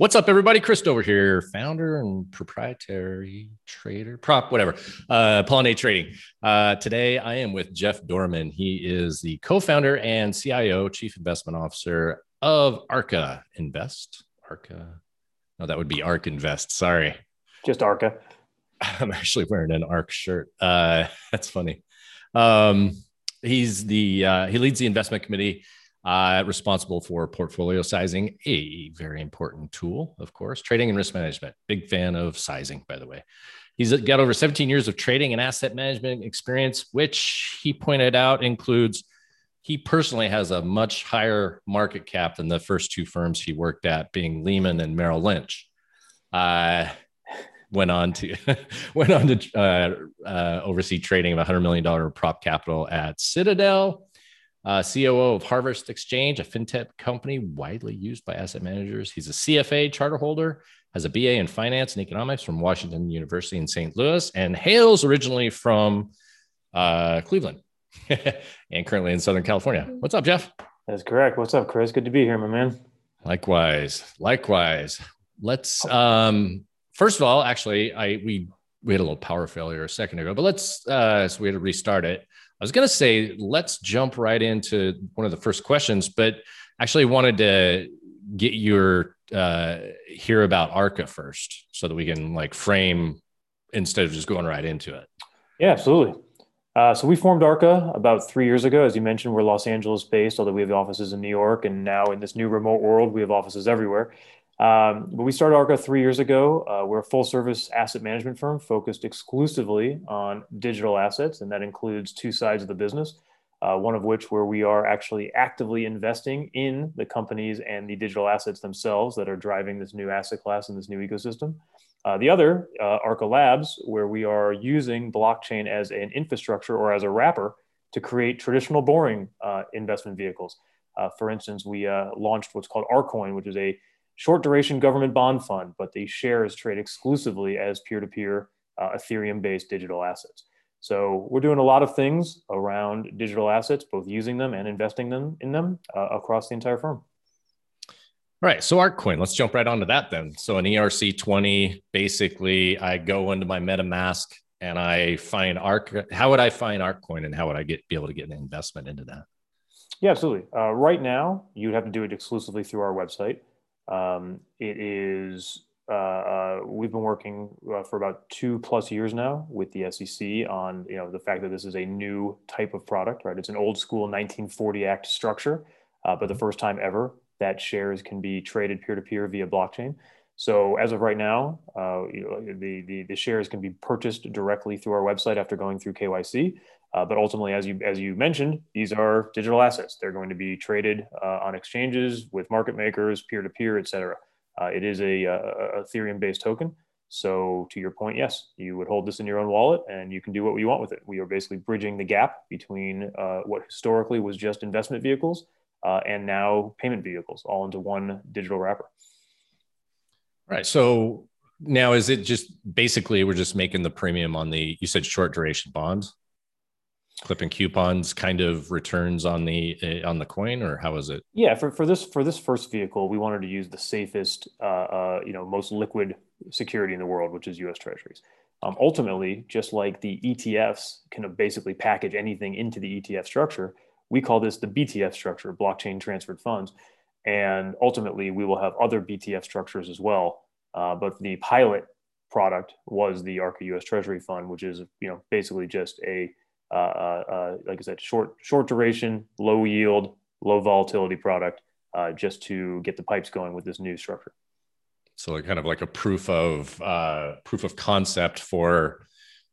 What's up, everybody? Chris over here, founder and proprietary trader, prop, whatever, uh, Pollinate Trading. Uh, today, I am with Jeff Dorman. He is the co founder and CIO, Chief Investment Officer of ARCA Invest. ARCA, no, that would be ARK Invest. Sorry. Just ARCA. I'm actually wearing an ARK shirt. Uh, that's funny. Um, he's the, uh, he leads the investment committee uh, responsible for portfolio sizing, a very important tool, of course, trading and risk management. Big fan of sizing, by the way. He's got over 17 years of trading and asset management experience, which he pointed out includes he personally has a much higher market cap than the first two firms he worked at, being Lehman and Merrill Lynch. Uh, went on to went on to uh, uh, oversee trading of 100 million dollar prop capital at Citadel uh, COO of Harvest Exchange, a fintech company widely used by asset managers. He's a CFA charter holder, has a BA in finance and economics from Washington University in St. Louis, and hails originally from uh, Cleveland and currently in Southern California. What's up, Jeff? That's correct. What's up, Chris? Good to be here, my man. Likewise. Likewise. Let's um first of all, actually, I we we had a little power failure a second ago, but let's uh so we had to restart it. I was going to say, let's jump right into one of the first questions, but actually wanted to get your uh, hear about Arca first, so that we can like frame instead of just going right into it. Yeah, absolutely. Uh, so we formed Arca about three years ago. As you mentioned, we're Los Angeles based, although we have offices in New York, and now in this new remote world, we have offices everywhere. Um, but we started Arca three years ago. Uh, we're a full service asset management firm focused exclusively on digital assets, and that includes two sides of the business. Uh, one of which where we are actually actively investing in the companies and the digital assets themselves that are driving this new asset class and this new ecosystem. Uh, the other, uh, Arca Labs, where we are using blockchain as an infrastructure or as a wrapper to create traditional boring uh, investment vehicles. Uh, for instance, we uh, launched what's called Arcoin, which is a short duration government bond fund, but the shares trade exclusively as peer to peer Ethereum based digital assets. So we're doing a lot of things around digital assets, both using them and investing them in them uh, across the entire firm. All right. So Arcoin, let's jump right onto that then. So an ERC20, basically I go into my MetaMask and I find Arc. How would I find Arcoin and how would I get be able to get an investment into that? Yeah, absolutely. Uh, right now, you'd have to do it exclusively through our website. Um, it is uh, uh, we've been working uh, for about two plus years now with the SEC on you know the fact that this is a new type of product, right? It's an old school 1940 Act structure, uh, but the mm-hmm. first time ever that shares can be traded peer to peer via blockchain. So as of right now, uh, you know, the, the, the shares can be purchased directly through our website after going through KYC. Uh, but ultimately, as you as you mentioned, these are digital assets. They're going to be traded uh, on exchanges with market makers, peer to peer, etc. Uh, it is a, a, Ethereum based token. So to your point, yes, you would hold this in your own wallet and you can do what you want with it. We are basically bridging the gap between uh, what historically was just investment vehicles uh, and now payment vehicles, all into one digital wrapper. Right. So now is it just basically we're just making the premium on the you said short duration bonds? Clipping coupons kind of returns on the uh, on the coin or how is it? Yeah for, for this for this first vehicle we wanted to use the safest uh, uh, you know most liquid security in the world which is us treasuries. Um, ultimately just like the etfs can basically package anything into the etf structure we call this the btf structure blockchain transferred funds. And ultimately we will have other btf structures as well. Uh, but the pilot product was the arca us treasury fund which is you know basically just a uh, uh, uh, like I said, short short duration, low yield, low volatility product, uh, just to get the pipes going with this new structure. So, kind of like a proof of uh, proof of concept for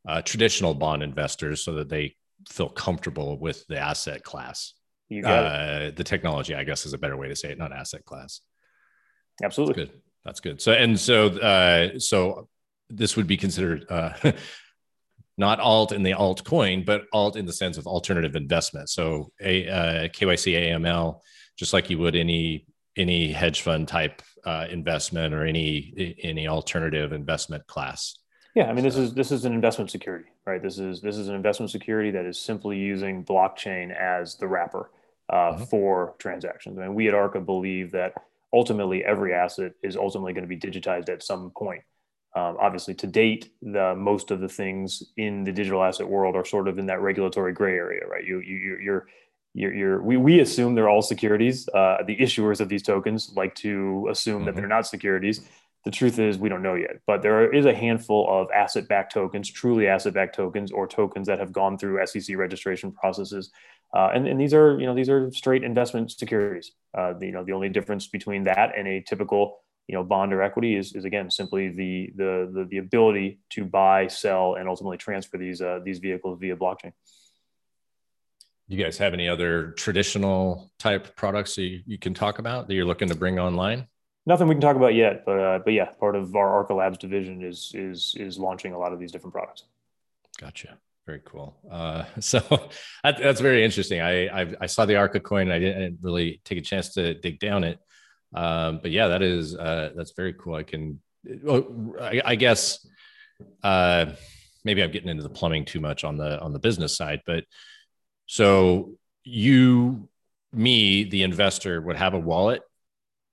uh, traditional bond investors, so that they feel comfortable with the asset class. You got it. The technology, I guess, is a better way to say it, not asset class. Absolutely. That's good. That's good. So, and so, so this would be considered not alt in the altcoin, but alt in the sense of alternative investment. So a uh, KYC AML, just like you would any any hedge fund type uh, investment or any any alternative investment class. Yeah, I mean this is this is an investment security, right? This is this is an investment security that is simply using blockchain as the wrapper uh, mm-hmm. for transactions. I mean, we at Arca believe that ultimately every asset is ultimately going to be digitized at some point. Um, obviously, to date, the most of the things in the digital asset world are sort of in that regulatory gray area, right? You, you, you're, you're, you're we, we assume they're all securities. Uh, the issuers of these tokens like to assume mm-hmm. that they're not securities. The truth is, we don't know yet, but there is a handful of asset backed tokens, truly asset backed tokens, or tokens that have gone through SEC registration processes. Uh, and, and these are, you know, these are straight investment securities. Uh, the, you know, the only difference between that and a typical you know bond or equity is, is again simply the, the the the ability to buy sell and ultimately transfer these uh, these vehicles via blockchain Do you guys have any other traditional type products you, you can talk about that you're looking to bring online nothing we can talk about yet but uh, but yeah part of our arca labs division is is is launching a lot of these different products gotcha very cool. Uh, so that, that's very interesting. I, I, I saw the Arca coin. I didn't really take a chance to dig down it, um, but yeah, that is uh, that's very cool. I can, well, I, I guess, uh, maybe I'm getting into the plumbing too much on the on the business side, but so you, me, the investor, would have a wallet.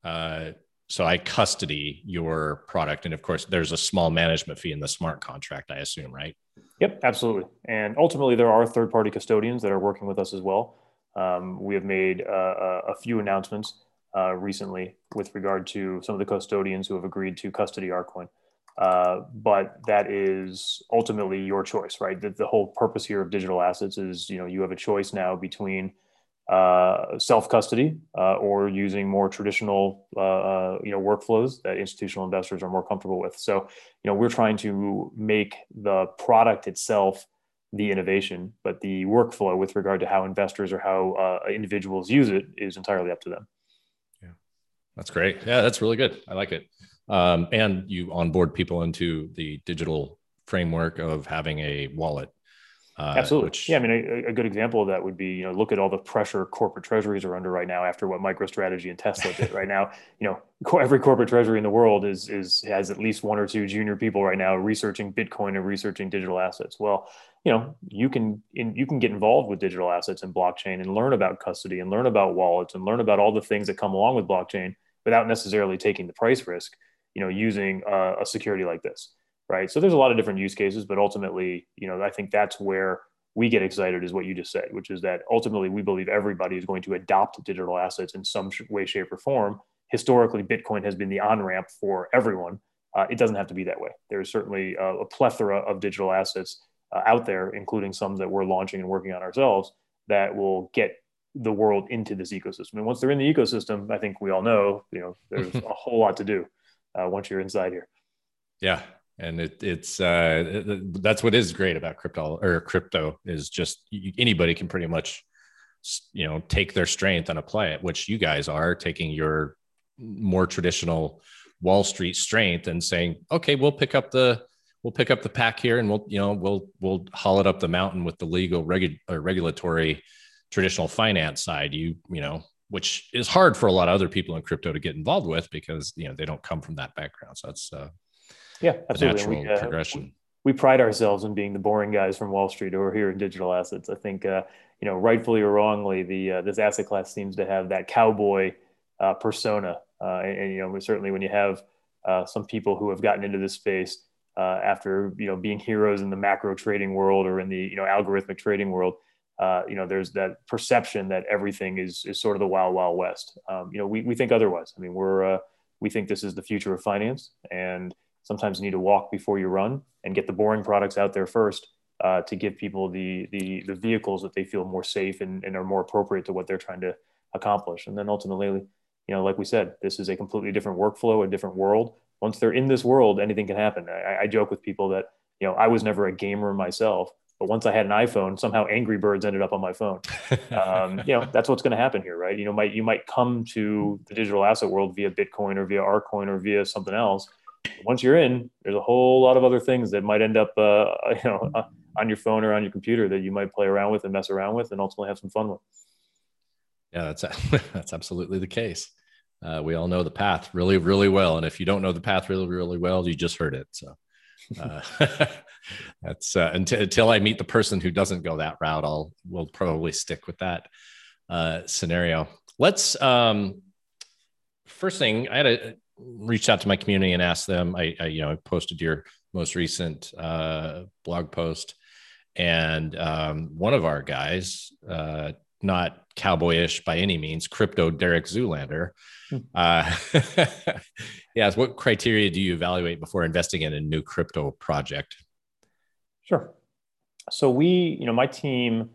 Uh, so I custody your product, and of course, there's a small management fee in the smart contract. I assume, right? Yep, absolutely. And ultimately, there are third party custodians that are working with us as well. Um, we have made uh, a few announcements uh, recently with regard to some of the custodians who have agreed to custody Arcoin. Uh, but that is ultimately your choice, right? The, the, whole purpose here of digital assets is, you know, you have a choice now between uh, self custody uh, or using more traditional, uh, uh, you know, workflows that institutional investors are more comfortable with. So, you know, we're trying to make the product itself the innovation, but the workflow with regard to how investors or how individuals use it is entirely up to them. That's great. Yeah, that's really good. I like it. Um, and you onboard people into the digital framework of having a wallet. Uh, Absolutely. Which... Yeah, I mean, a, a, good example of that would be, you know, look at all the pressure corporate treasuries are under right now after what MicroStrategy and Tesla did. right now, you know, every corporate treasury in the world is is has at least one or two junior people right now researching Bitcoin and researching digital assets. Well, you know, you can in, you can get involved with digital assets and blockchain and learn about custody and learn about wallets and learn about all the things that come along with blockchain without necessarily taking the price risk, you know, using a, a security like this, right? So there's a lot of different use cases, but ultimately, you know, I think that's where we get excited is what you just said, which is that ultimately we believe everybody is going to adopt digital assets in some way, shape, or form. Historically, Bitcoin has been the on ramp for everyone. Uh, it doesn't have to be that way. There's certainly a, a plethora of digital assets uh, out there, including some that we're launching and working on ourselves, that will get the world into this ecosystem. And once they're in the ecosystem, I think we all know, you know, there's a whole lot to do uh, once you're inside here. Yeah. And it, it's uh, it, that's what is great about crypto or crypto is just you, anybody can pretty much, you know, take their strength and apply it, which you guys are taking your more traditional Wall Street strength and saying, okay, we'll pick up the we'll pick up the pack here and we'll you know we'll we'll haul it up the mountain with the legal regu- regulatory traditional finance side you you know which is hard for a lot of other people in crypto to get involved with because you know they don't come from that background. So that's uh yeah absolutely. Natural we, uh, progression. we, pride ourselves in being the boring guys from wall street who are here in digital assets. I think uh, you know rightfully or wrongly the uh, this asset class seems to have that cowboy uh, persona. Uh, and, and, you know certainly when you have uh, some people who have gotten into this space uh, after you know being heroes in the macro trading world or in the you know algorithmic trading world uh, you know, there's that perception that everything is is sort of the wild wild west. Um, you know, we we think otherwise. I mean, we're uh, we think this is the future of finance, and sometimes you need to walk before you run and get the boring products out there first uh, to give people the the the vehicles that they feel more safe and, and are more appropriate to what they're trying to accomplish. And then ultimately, you know, like we said, this is a completely different workflow, a different world. Once they're in this world, anything can happen. I, I joke with people that you know I was never a gamer myself but once I had an iPhone, somehow Angry Birds ended up on my phone. Um, you know, that's what's going to happen here, right? You know, might you might come to the digital asset world via Bitcoin or via Arcoin or via something else. Once you're in, there's a whole lot of other things that might end up, uh, you know, uh, on your phone or on your computer that you might play around with and mess around with, and ultimately have some fun with. Yeah, that's that's absolutely the case. Uh, we all know the path really, really well, and if you don't know the path really, really well, you just heard it. So. Uh, that's uh, until, until I meet the person who doesn't go that route, I'll we'll probably stick with that uh, scenario. Let's um, first thing I had to reach out to my community and ask them. I, I you know, I posted your most recent uh, blog post, and um, one of our guys, uh, not cowboyish by any means, crypto Derek Zoolander. Hmm. Uh, yes, what criteria do you evaluate before investing in a new crypto project? Sure. So we, you know, my team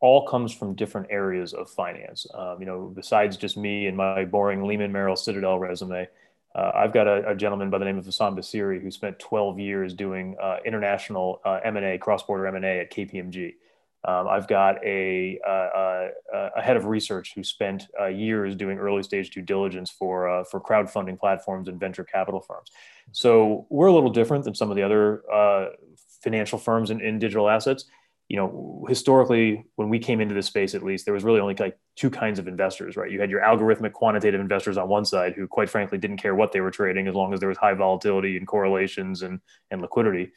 all comes from different areas of finance. Um, you know, besides just me and my boring Lehman Merrill Citadel resume, uh, I've got a, a, gentleman by the name of Hassan Basiri who spent 12 years doing uh, international uh, M&A, cross-border M&A at KPMG. Um, I've got a, a, a, head of research who spent uh, years doing early stage due diligence for uh, for crowdfunding platforms and venture capital firms. So we're a little different than some of the other uh, financial firms in, in digital assets you know, historically, when we came into this space, at least, there was really only like two kinds of investors, right? You had your algorithmic quantitative investors on one side who, quite frankly, didn't care what they were trading as long as there was high volatility and correlations and, and liquidity.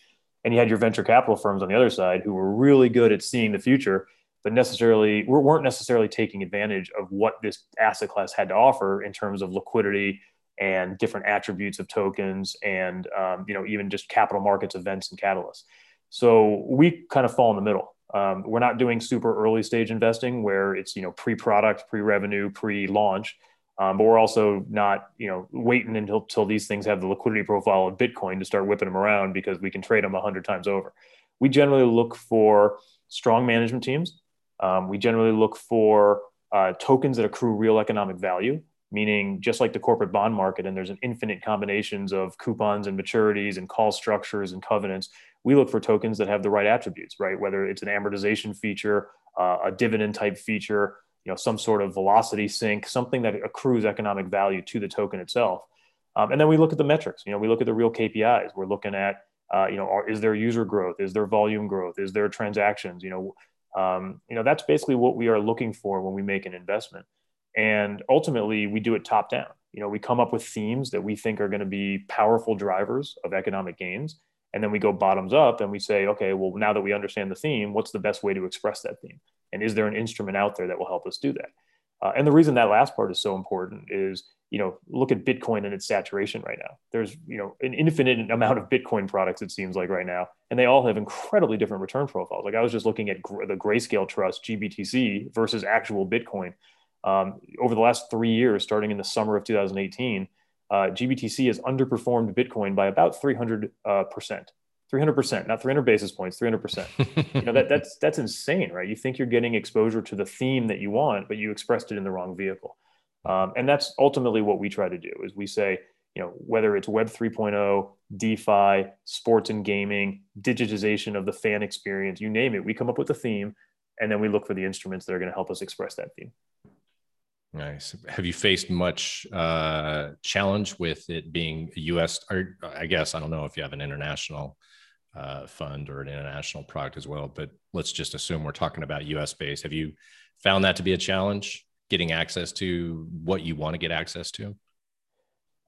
And you had your venture capital firms on the other side who were really good at seeing the future, but necessarily weren't necessarily taking advantage of what this asset class had to offer in terms of liquidity and different attributes of tokens and um, you know even just capital markets events and catalysts. So we kind of fall in the middle. Um, we're not doing super early stage investing where it's you know pre-product, pre-revenue, pre-launch, um, but we're also not you know waiting until, these things have the liquidity profile of Bitcoin to start whipping them around because we can trade them a hundred times over. We generally look for strong management teams. Um, we generally look for uh, tokens that accrue real economic value meaning just like the corporate bond market and there's an infinite combinations of coupons and maturities and call structures and covenants we look for tokens that have the right attributes right whether it's an amortization feature uh, a dividend type feature you know some sort of velocity sink something that accrues economic value to the token itself. Um, and then we look at the metrics. You know we look at the real kpis we're looking at uh, you know are, is there user growth? Is there volume growth? Is there transactions? You know um, you know that's basically what we are looking for when we make an investment. And ultimately, we do it top down. You know, we come up with themes that we think are going to be powerful drivers of economic gains. And then we go bottoms up and we say, okay, well, now that we understand the theme, what's the best way to express that theme? And is there an instrument out there that will help us do that? Uh, and the reason that last part is so important is, you know, look at Bitcoin and its saturation right now. There's, you know, an infinite amount of Bitcoin products, it seems like right now, and they all have incredibly different return profiles. Like I was just looking at gr- the Grayscale Trust, GBTC versus actual Bitcoin um, over the last three years, starting in the summer of 2018, uh, GBTC has underperformed Bitcoin by about 300 uh, percent. 300%, not 300 basis points, 300%. you know, that, that's, that's insane, right? You think you're getting exposure to the theme that you want, but you expressed it in the wrong vehicle. Um, and that's ultimately what we try to do is we say, you know, whether it's web 3.0, DeFi, sports and gaming, digitization of the fan experience, you name it, we come up with a theme and then we look for the instruments that are going to help us express that theme. Nice. Have you faced much uh, challenge with it being a U.S. or I guess I don't know if you have an international uh, fund or an international product as well, but let's just assume we're talking about U.S. based. Have you found that to be a challenge getting access to what you want to get access to?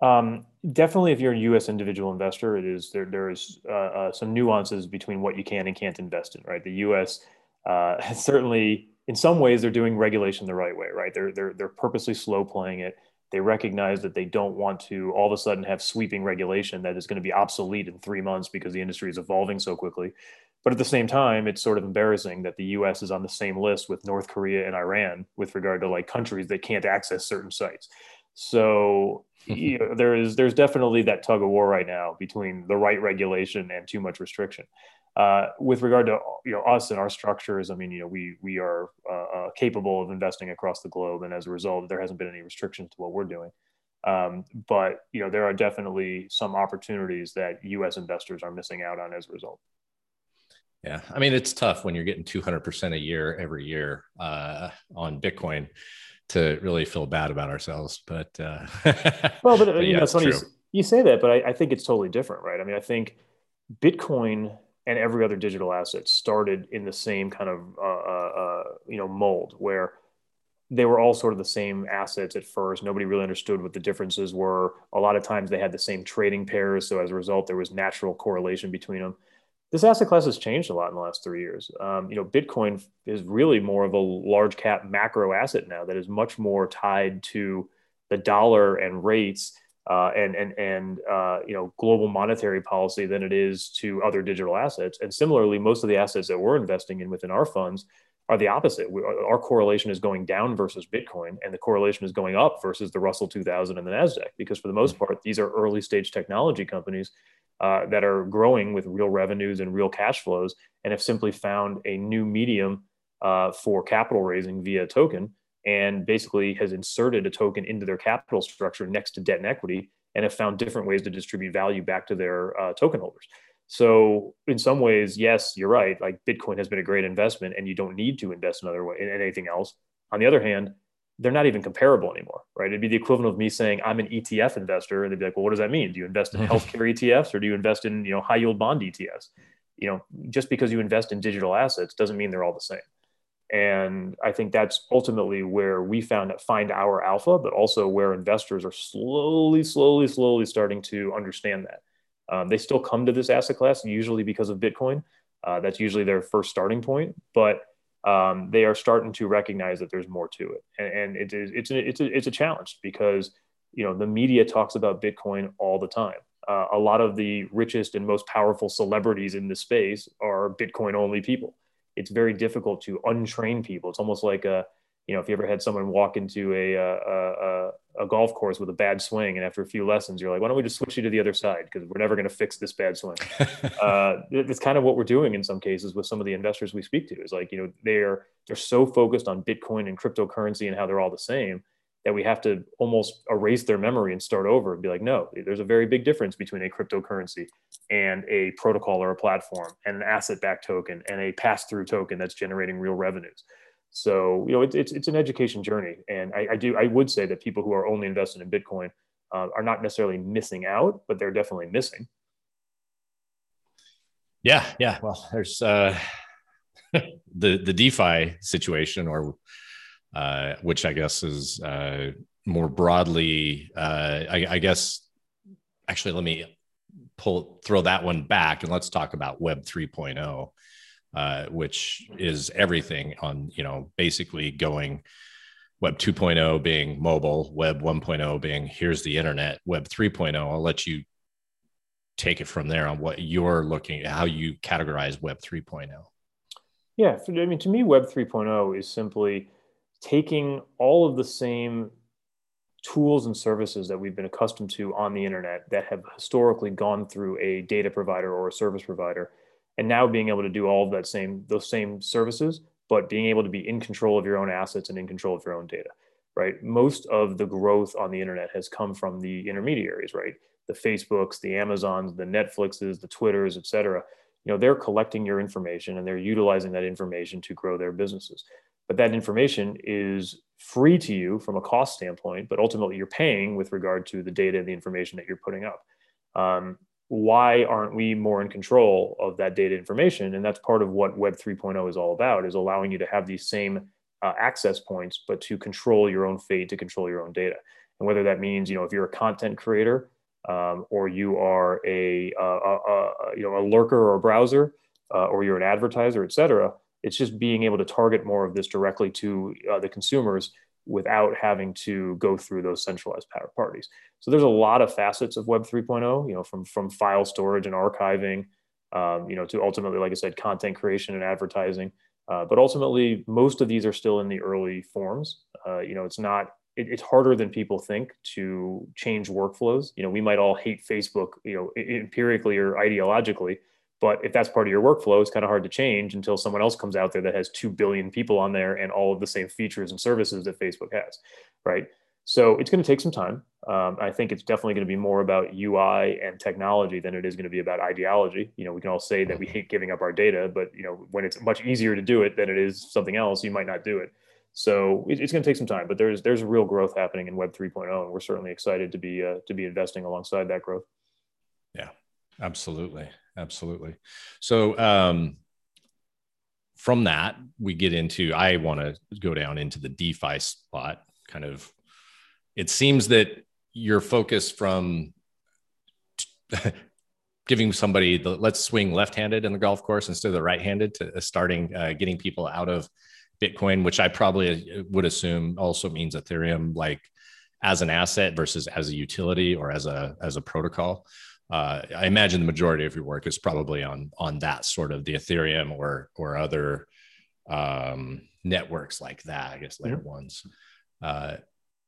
Um, definitely, if you're a U.S. individual investor, it is there. There is uh, uh, some nuances between what you can and can't invest in. Right, the U.S. Uh, certainly in some ways they're doing regulation the right way, right? They're they're they're purposely slow playing it. They recognize that they don't want to all of a sudden have sweeping regulation that is going to be obsolete in three months because the industry is evolving so quickly. But at the same time, it's sort of embarrassing that the U.S. is on the same list with North Korea and Iran with regard to like countries that can't access certain sites. So you know, there is there's definitely that tug of war right now between the right regulation and too much restriction. Uh, with regard to you know us and our structures, I mean, you know, we we are uh, uh, capable of investing across the globe, and as a result, there hasn't been any restrictions to what we're doing. Um, but you know, there are definitely some opportunities that U.S. investors are missing out on as a result. Yeah, I mean, it's tough when you're getting 200 percent a year every year uh, on Bitcoin to really feel bad about ourselves. But uh, well, but, but you yeah, know, it's funny you, you, say that, but I, I think it's totally different, right? I mean, I think Bitcoin and every other digital asset started in the same kind of uh, uh, uh, you know mold where they were all sort of the same assets at first. Nobody really understood what the differences were. A lot of times they had the same trading pairs, so as a result, there was natural correlation between them. This asset class has changed a lot in the last three years. Um, you know, Bitcoin is really more of a large cap macro asset now that is much more tied to the dollar and rates uh, and and and uh, you know global monetary policy than it is to other digital assets. And similarly, most of the assets that we're investing in within our funds are the opposite. We, our correlation is going down versus Bitcoin, and the correlation is going up versus the Russell 2000 and the Nasdaq. Because for the most part, these are early stage technology companies uh, that are growing with real revenues and real cash flows, and have simply found a new medium uh, for capital raising via token and basically has inserted a token into their capital structure next to debt and equity and have found different ways to distribute value back to their uh, token holders. So in some ways, yes, you're right. Like Bitcoin has been a great investment and you don't need to invest in other way in anything else. On the other hand, they're not even comparable anymore, right? It'd be the equivalent of me saying I'm an ETF investor, and they'd be like, "Well, what does that mean? Do you invest in healthcare ETFs or do you invest in you know high yield bond ETFs?" You know, just because you invest in digital assets doesn't mean they're all the same and i think that's ultimately where we found find our alpha but also where investors are slowly slowly slowly starting to understand that. Um, they still come to this asset class usually because of bitcoin. Uh, that's usually their first starting point but um, they are starting to recognize that there's more to it. And, and it is it's a, it's, a, it's a challenge because you know the media talks about bitcoin all the time. Uh, a lot of the richest and most powerful celebrities in this space are bitcoin only people it's very difficult to untrain people. It's almost like a, you know, if you ever had someone walk into a, a, a, a golf course with a bad swing, and after a few lessons, you're like, why don't we just switch you to the other side? Because we're never going to fix this bad swing. uh, it's kind of what we're doing in some cases with some of the investors we speak to. Is like, you know, they're they're so focused on Bitcoin and cryptocurrency and how they're all the same that we have to almost erase their memory and start over and be like, no, there's a very big difference between a cryptocurrency and a protocol or a platform and an asset backed token and a pass through token that's generating real revenues. So, you know, it, it's, it's an education journey. And I, I, do, I would say that people who are only invested in Bitcoin uh, are not necessarily missing out, but they're definitely missing. Yeah. Yeah. Well, there's uh, the, the DeFi situation or uh, which I guess is uh, more broadly, uh, I, I, guess. Actually, let me pull throw that one back and let's talk about Web 3.0, uh, which is everything on you know basically going. Web 2.0 being mobile, Web 1.0 being here's the internet, Web 3.0. I'll let you take it from there on what you're looking at, how you categorize Web 3.0. Yeah, I mean, to me, Web 3.0 is simply taking all of the same tools and services that we've been accustomed to on the internet that have historically gone through a data provider or a service provider and now being able to do all of that same those same services but being able to be in control of your own assets and in control of your own data right? Most of the growth on the internet has come from the intermediaries right? The facebooks the amazons the netflixes the twitters et cetera. You know they're collecting your information and they're utilizing that information to grow their businesses. But that information is free to you from a cost standpoint, but ultimately you're paying with regard to the data and the information that you're putting up. Um, why aren't we more in control of that data information? And that's part of what Web 3.0 is all about, is allowing you to have these same uh, access points, but to control your own fate, to control your own data. And whether that means, you know, if you're a content creator um, or you are a, a, a, a, you know, a lurker or a browser, uh, or you're an advertiser, et cetera, it's just being able to target more of this directly to uh, the consumers without having to go through those centralized power parties. So there's a lot of facets of Web 3.0, you know, from from file storage and archiving, um, you know, to ultimately, like I said, content creation and advertising. Uh, but ultimately, most of these are still in the early forms. Uh, you know, it's not. It's harder than people think to change workflows. You know, we might all hate Facebook, you know, empirically or ideologically, but if that's part of your workflow, it's kind of hard to change until someone else comes out there that has 2 billion people on there and all of the same features and services that Facebook has, right? So it's going to take some time. Um, I think it's definitely going to be more about UI and technology than it is going to be about ideology. You know, we can all say that we hate giving up our data, but you know, when it's much easier to do it than it is something else, you might not do it. So it's going to take some time, but there's there's real growth happening in Web 3.0, and we're certainly excited to be uh, to be investing alongside that growth. Yeah, absolutely absolutely. So um, from that, we get into. I want to go down into the DeFi spot. Kind of, it seems that your focus from giving somebody the let's swing left-handed in the golf course instead of the right-handed to uh, starting uh, getting people out of Bitcoin, which I probably uh, would assume also means Ethereum, like as an asset versus as a utility or as a as a protocol. Uh, I imagine the majority of your work is probably on on that sort of the Ethereum or or other um, networks like that. I guess later ones. Uh,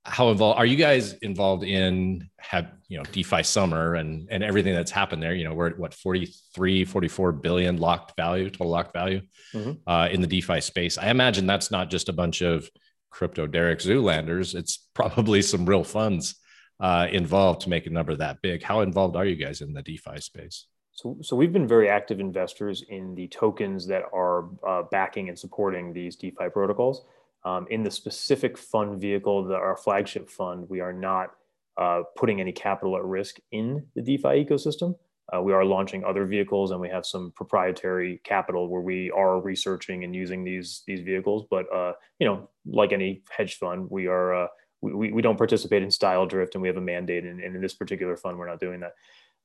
how involved are you guys involved in have you know defi summer and and everything that's happened there you know we're at what 43 44 billion locked value total locked value mm-hmm. uh, in the defi space i imagine that's not just a bunch of crypto derek zoolanders it's probably some real funds uh, involved to make a number that big how involved are you guys in the defi space so, so we've been very active investors in the tokens that are uh, backing and supporting these defi protocols um, in the specific fund vehicle, the, our flagship fund, we are not uh, putting any capital at risk in the DeFi ecosystem. Uh, we are launching other vehicles, and we have some proprietary capital where we are researching and using these these vehicles. But uh, you know, like any hedge fund, we are uh, we, we don't participate in style drift, and we have a mandate. And, and in this particular fund, we're not doing that.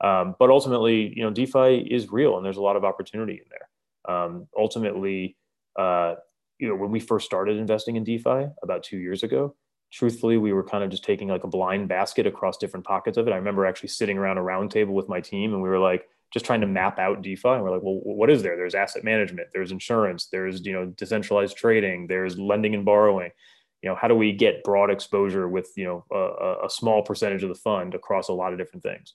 Um, but ultimately, you know, DeFi is real, and there's a lot of opportunity in there. Um, ultimately, uh, you know, when we first started investing in DeFi about two years ago, truthfully, we were kind of just taking like a blind basket across different pockets of it. I remember actually sitting around a round table with my team and we were like, just trying to map out DeFi. And we're like, well, what is there? There's asset management, there's insurance, there's, you know, decentralized trading, there's lending and borrowing. You know, how do we get broad exposure with, you know, a, a small percentage of the fund across a lot of different things?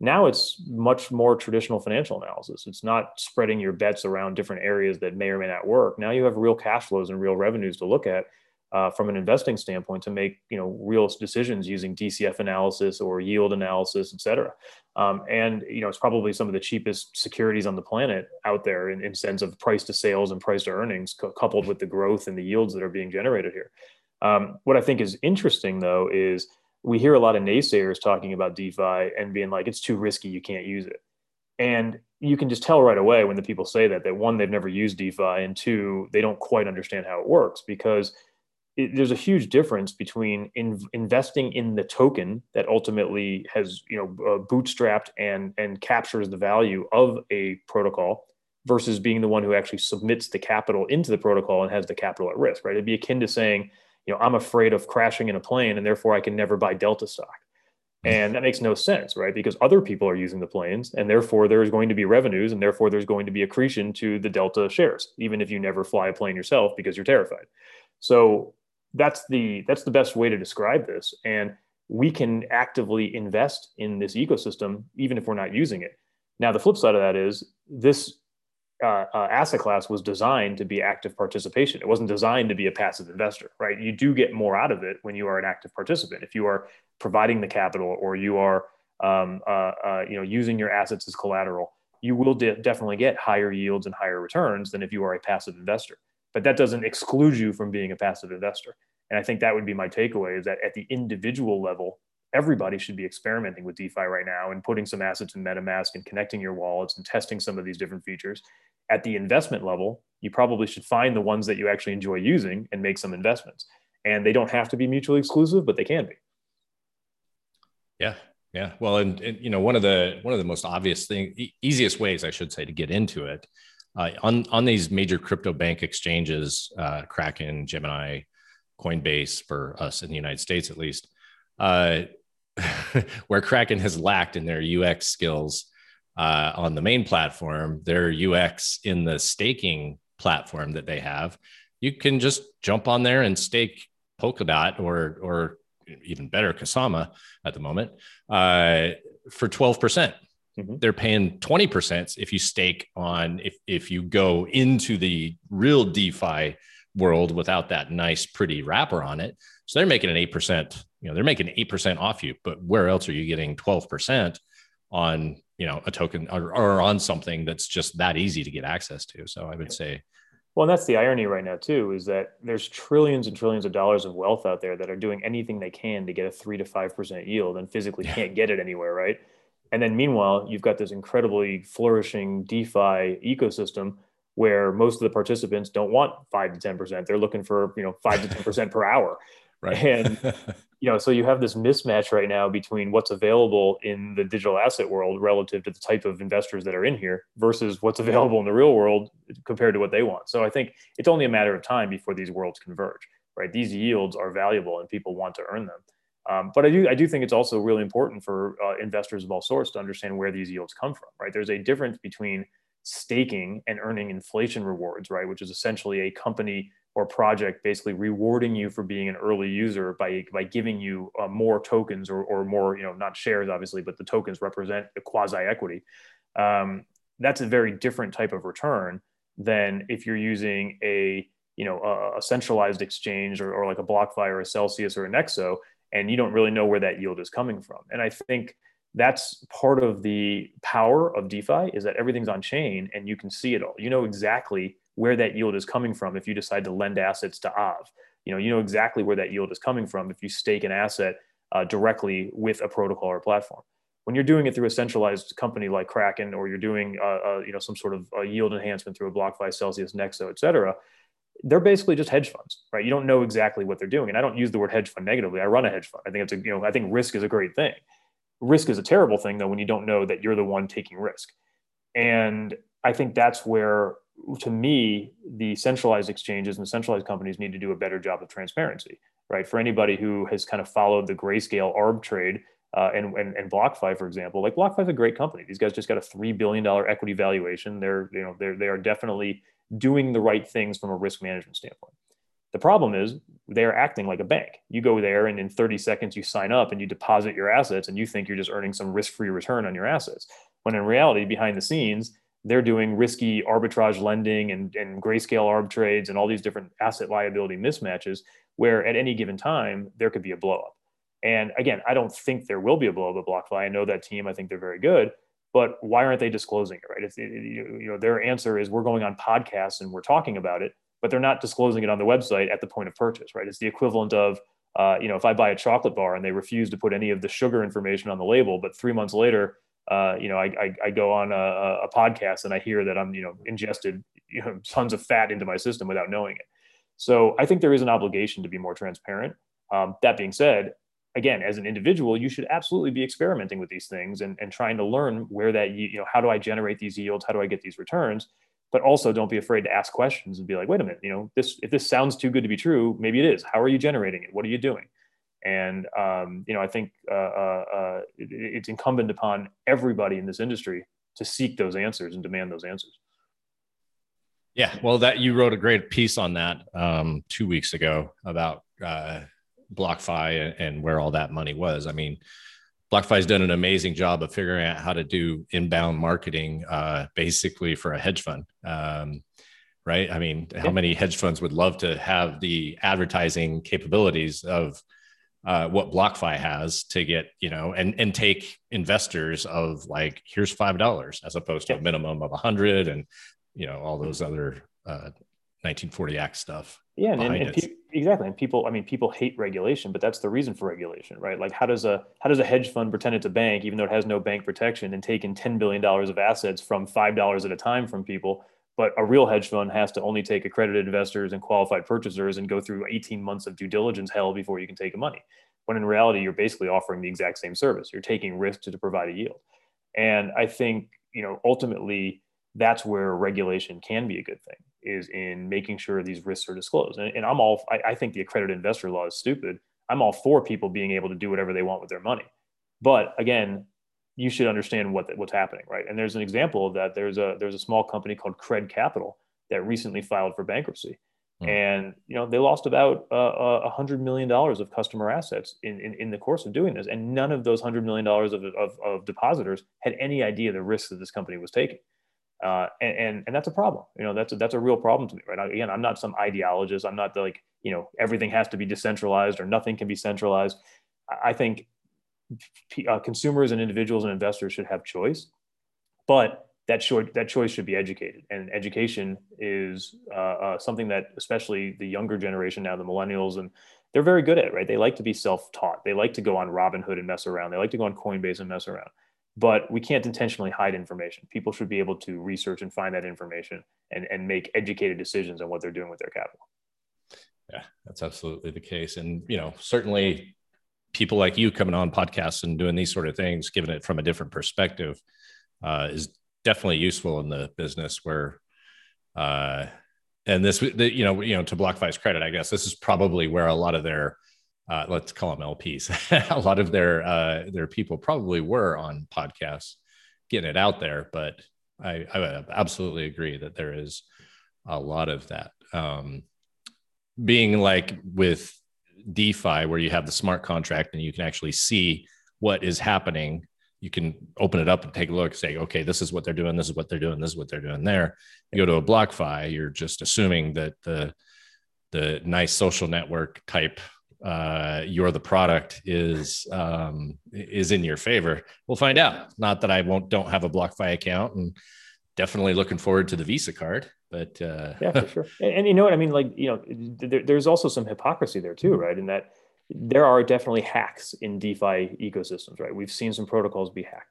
Now it's much more traditional financial analysis. It's not spreading your bets around different areas that may or may not work. Now you have real cash flows and real revenues to look at uh, from an investing standpoint to make you know real decisions using DCF analysis or yield analysis, et cetera. Um, and you know it's probably some of the cheapest securities on the planet out there in, in sense of price to sales and price to earnings, coupled with the growth and the yields that are being generated here. Um, what I think is interesting though is we hear a lot of naysayers talking about DeFi and being like, it's too risky, you can't use it. And you can just tell right away when the people say that, that one, they've never used DeFi, and two, they don't quite understand how it works because it, there's a huge difference between in, investing in the token that ultimately has, you know, uh, bootstrapped and, and captures the value of a protocol versus being the one who actually submits the capital into the protocol and has the capital at risk, right? It'd be akin to saying, you know, I'm afraid of crashing in a plane and therefore I can never buy Delta stock. Mm-hmm. And that makes no sense, right? Because other people are using the planes and therefore there's going to be revenues and therefore there's going to be accretion to the Delta shares, even if you never fly a plane yourself because you're terrified. So that's the that's the best way to describe this. And we can actively invest in this ecosystem even if we're not using it. Now the flip side of that is this uh, uh, asset class was designed to be active participation. It wasn't designed to be a passive investor, right? You do get more out of it when you are an active participant. If you are providing the capital or you are, um, uh, uh you know, using your assets as collateral, you will de- definitely get higher yields and higher returns than if you are a passive investor. But that doesn't exclude you from being a passive investor. And I think that would be my takeaway: is that at the individual level, everybody should be experimenting with DeFi right now and putting some assets in MetaMask and connecting your wallets and testing some of these different features. At the investment level, you probably should find the ones that you actually enjoy using and make some investments. And they don't have to be mutually exclusive, but they can be. Yeah, yeah. Well, and, and you know, one of the one of the most obvious thing, e- easiest ways, I should say, to get into it uh, on on these major crypto bank exchanges, uh, Kraken, Gemini, Coinbase, for us in the United States at least. Uh, where Kraken has lacked in their UX skills uh, on the main platform, their UX in the staking platform that they have, you can just jump on there and stake Polkadot or or even better Kusama at the moment uh, for twelve percent. Mm-hmm. They're paying twenty percent if you stake on if if you go into the real DeFi world without that nice pretty wrapper on it. So they're making an eight percent you know they're making 8% off you but where else are you getting 12% on you know a token or, or, on something that's just that easy to get access to? So i would say well and that's the irony right now too is that there's trillions and trillions of dollars of wealth out there that are doing anything they can to get a 3 to 5% yield and physically can't get it anywhere right? And then meanwhile you've got this incredibly flourishing defi ecosystem where most of the participants don't want 5 to 10% they're looking for you know 5 to 10% per hour. Right. And you know so you have this mismatch right now between what's available in the digital asset world relative to the type of investors that are in here versus what's available in the real world compared to what they want. So i think it's only a matter of time before these worlds converge right? These yields are valuable and people want to earn them. Um, but I do I do think it's also really important for uh, investors of all sorts to understand where these yields come from. Right, there's a difference between staking and earning inflation rewards, right, which is essentially a company or project basically rewarding you for being an early user by by giving you uh, more tokens or, or more you know not shares obviously but the tokens represent a quasi equity um, that's a very different type of return than if you're using a you know a, a centralized exchange or, or like a BlockFi or a Celsius or a Nexo and you don't really know where that yield is coming from. And I think that's part of the power of DeFi is that everything's on chain and you can see it all. You know exactly where that yield is coming from if you decide to lend assets to Aave. You know, you know exactly where that yield is coming from if you stake an asset uh, directly with a protocol or platform. When you're doing it through a centralized company like Kraken, or you're doing, uh, uh, you know, some sort of yield enhancement through a BlockFi, Celsius, Nexo, et cetera, they're basically just hedge funds, right? You don't know exactly what they're doing, and I don't use the word hedge fund negatively. I run a hedge fund. I think it's a, you know, I think risk is a great thing. Risk is a terrible thing though when you don't know that you're the one taking risk, and I think that's where to me, the centralized exchanges and the centralized companies need to do a better job of transparency, right? For anybody who has kind of followed the grayscale arb trade uh, and, and, and BlockFi, for example, like BlockFi is a great company. These guys just got a $3 billion equity valuation. They're, you know, they're, they are definitely doing the right things from a risk management standpoint. The problem is they're acting like a bank. You go there and in 30 seconds you sign up and you deposit your assets and you think you're just earning some risk-free return on your assets. When in reality, behind the scenes, they're doing risky arbitrage lending and, and grayscale arb trades and all these different asset liability mismatches where at any given time there could be a blowup. And again, I don't think there will be a blowup at BlockFi. I know that team. I think they're very good. But why aren't they disclosing it, right? If you know, their answer is we're going on podcasts and we're talking about it, but they're not disclosing it on the website at the point of purchase, right? It's the equivalent of, uh, you know, if I buy a chocolate bar and they refuse to put any of the sugar information on the label, but three months later uh, you know, I, I, I go on a, a, podcast and I hear that I'm, you know, ingested you know, tons of fat into my system without knowing it. So I think there is an obligation to be more transparent. Um, that being said, again, as an individual, you should absolutely be experimenting with these things and, and trying to learn where that, you know, how do I generate these yields? How do I get these returns? But also don't be afraid to ask questions and be like, wait a minute, you know, this, if this sounds too good to be true, maybe it is. How are you generating it? What are you doing? And um, you know, I think uh, uh, uh, it, it's incumbent upon everybody in this industry to seek those answers and demand those answers. Yeah, well, that you wrote a great piece on that um, two weeks ago about uh, BlockFi and, and where all that money was. I mean, BlockFi's done an amazing job of figuring out how to do inbound marketing, uh, basically for a hedge fund. Um, right? I mean, how many hedge funds would love to have the advertising capabilities of uh, what BlockFi has to get, you know, and and take investors of like here's five dollars as opposed to a minimum of a hundred, and you know all those other uh, 1940 Act stuff. Yeah, and, and pe- exactly. And people, I mean, people hate regulation, but that's the reason for regulation, right? Like, how does a how does a hedge fund pretend it's a bank, even though it has no bank protection, and take in 10 billion dollars of assets from five dollars at a time from people? But a real hedge fund has to only take accredited investors and qualified purchasers and go through 18 months of due diligence hell before you can take the money. When in reality, you're basically offering the exact same service. You're taking risk to, to provide a yield. And I think, you know, ultimately that's where regulation can be a good thing is in making sure these risks are disclosed. And, and I'm all, I, I think the accredited investor law is stupid. I'm all for people being able to do whatever they want with their money. But again, you should understand what what's happening, right? And there's an example of that. There's a there's a small company called Cred Capital that recently filed for bankruptcy, mm. and you know they lost about uh, a uh, hundred million dollars of customer assets in, in, in the course of doing this, and none of those hundred million dollars of, of, of depositors had any idea the risks that this company was taking. Uh, and, and, and that's a problem. You know, that's a, that's a real problem to me, right? Again, I'm not some ideologist. I'm not the, like, you know, everything has to be decentralized or nothing can be centralized. I think uh, consumers and individuals and investors should have choice, but that choice that choice should be educated. And education is uh, uh, something that especially the younger generation now, the millennials, and they're very good at. Right? They like to be self-taught. They like to go on Robinhood and mess around. They like to go on Coinbase and mess around. But we can't intentionally hide information. People should be able to research and find that information and, and make educated decisions on what they're doing with their capital. Yeah, that's absolutely the case. And, you know, certainly people like you coming on podcasts and doing these sort of things, giving it from a different perspective, uh, is definitely useful in the business. Where, uh, and this, the, you know, you know, to BlockFi's credit, I guess this is probably where a lot of their uh, let's call them LPs. a lot of their uh, their people probably were on podcasts, getting it out there. But I, I absolutely agree that there is a lot of that. Um, being like with DeFi, where you have the smart contract and you can actually see what is happening. You can open it up and take a look, say, okay, this is what they're doing, this is what they're doing, this is what they're doing there. You go to a BlockFi, you're just assuming that the the nice social network type uh, you're the product is um, is in your favor. We'll find out. Not that I won't don't have a BlockFi account and definitely looking forward to the Visa card. But uh, yeah, for sure. And, and, you know what I mean? Like you know, there, there's also some hypocrisy there too, right? In that there are definitely hacks in DeFi ecosystems, right? We've seen some protocols be hacked,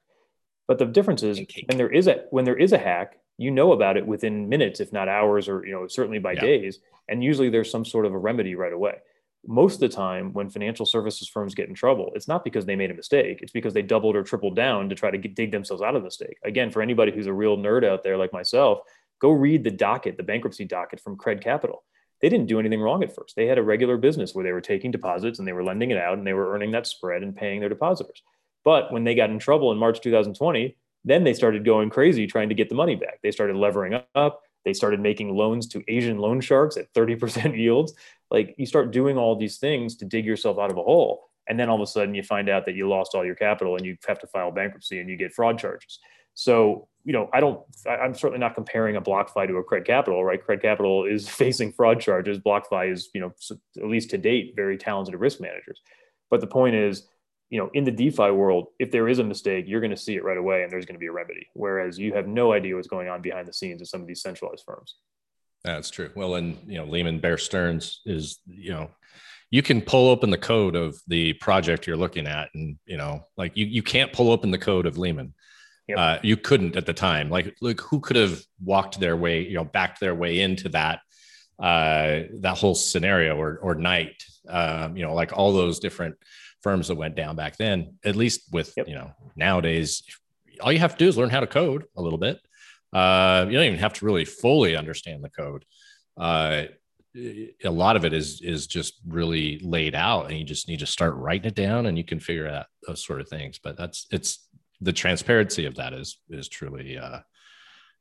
but the difference is when there is a when there is a hack, you know about it within minutes, if not hours, or you know certainly by yeah. days, and usually there's some sort of a remedy right away most of the time when financial services firms get in trouble it's not because they made a mistake it's because they doubled or tripled down to try to get, dig themselves out of the mistake. Again for anybody who's a real nerd out there like myself go read the docket the bankruptcy docket from cred capital. They didn't do anything wrong at first. They had a regular business where they were taking deposits and they were lending it out and they were earning that spread and paying their depositors. But when they got in trouble in march 2020 then they started going crazy trying to get the money back. They started levering up they started making loans to Asian loan sharks at 30% yields. Like you start doing all these things to dig yourself out of a hole. And then all of a sudden you find out that you lost all your capital and you have to file bankruptcy and you get fraud charges. So, you know, I don't, I'm certainly not comparing a BlockFi to a Cred Capital, right? Cred Capital is facing fraud charges. BlockFi is, you know, at least to date, very talented risk managers. But the point is, you know, in the DeFi world, if there is a mistake, you're going to see it right away and there's going to be a remedy. Whereas you have no idea what's going on behind the scenes in some of these centralized firms. That's true. Well, and, you know, Lehman Bear Stearns is, you know, you can pull open the code of the project you're looking at. And, you know, like you, you can't pull open the code of Lehman. Yep. Uh, you couldn't at the time. Like, like who could have walked their way, you know, backed their way into that, uh, that whole scenario or, or night, um, you know, like all those different, firms that went down back then. At least with yep. you know nowadays, all you have to do is learn how to code a little bit. Uh, you don't even have to really fully understand the code. Uh, a lot of it is is just really laid out, and you just need to start writing it down, and you can figure out those sort of things. But that's it's the transparency of that is is truly uh,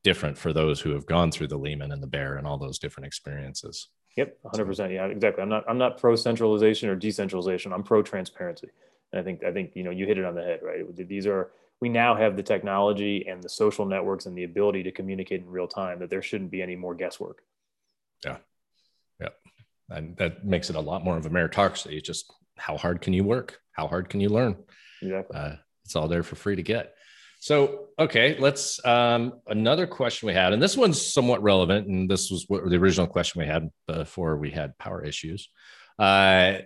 different for those who have gone through the Lehman and the Bear and all those different experiences. Yep, 100%. Yeah, exactly. I'm not I'm not pro centralization or decentralization. I'm pro transparency. And I think I think you know you hit it on the head, right? These are we now have the technology and the social networks and the ability to communicate in real time that there shouldn't be any more guesswork. Yeah. Yeah. And that makes it a lot more of a meritocracy. It's just how hard can you work? How hard can you learn? Exactly. Uh, it's all there for free to get. So, okay, let's um, another question we had, and this one's somewhat relevant, and this was what the original question we had before we had power issues. Uh,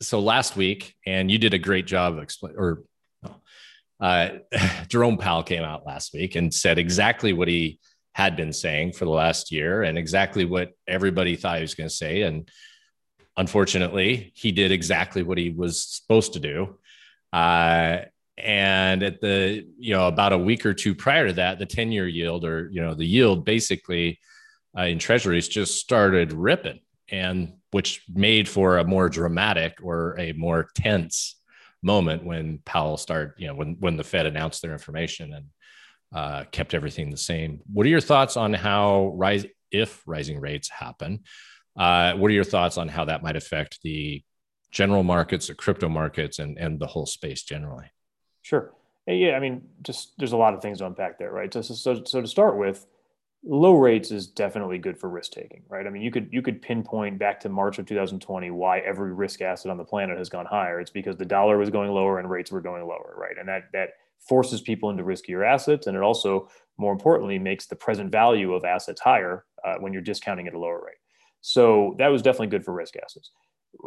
so last week, and you did a great job of explain, or uh, Jerome Powell came out last week and said exactly what he had been saying for the last year, and exactly what everybody thought he was going to say, and unfortunately, he did exactly what he was supposed to do. Uh, and at the you know about a week or two prior to that the 10 year yield or you know the yield basically uh, in treasuries just started ripping and which made for a more dramatic or a more tense moment when powell started you know when when the fed announced their information and uh, kept everything the same. What are your thoughts on how rise if rising rates happen uh, what are your thoughts on how that might affect the general markets the crypto markets and and the whole space generally Sure. Yeah, I mean, just there's a lot of things to unpack there, right? So, so, so to start with, low rates is definitely good for risk taking, right? I mean, you could you could pinpoint back to March of 2020 why every risk asset on the planet has gone higher. It's because the dollar was going lower and rates were going lower, right? And that that forces people into riskier assets, and it also, more importantly, makes the present value of assets higher uh, when you're discounting at a lower rate. So that was definitely good for risk assets.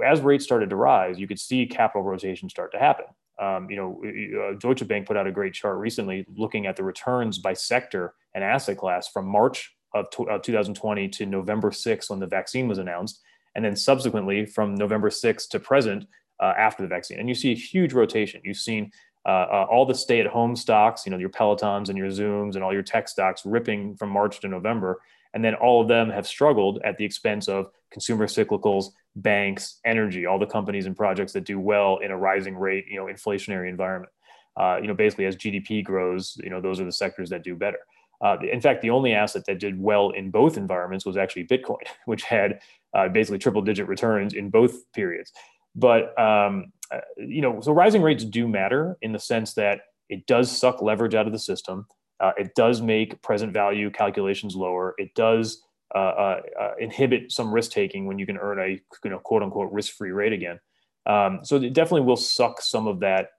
As rates started to rise, you could see capital rotation start to happen. Um, you know, uh, Deutsche Bank put out a great chart recently looking at the returns by sector and asset class from March of, t- 2020 to November 6th when the vaccine was announced, and then subsequently from November 6th to present uh, after the vaccine. And you see a huge rotation. You've seen uh, uh, all the stay-at-home stocks, you know, your Pelotons and your Zooms and all your tech stocks ripping from March to November, and then all of them have struggled at the expense of consumer cyclicals, banks, energy, all the companies and projects that do well in a rising rate, you know, inflationary environment. Uh, you know, basically as GDP grows, you know, those are the sectors that do better. Uh, in fact, the only asset that did well in both environments was actually Bitcoin, which had uh, basically triple digit returns in both periods. But, um, uh, you know, so rising rates do matter in the sense that it does suck leverage out of the system. Uh, it does make present value calculations lower. It does uh, uh, uh, inhibit some risk taking when you can earn a you know quote unquote risk free rate again. Um, so it definitely will suck some of that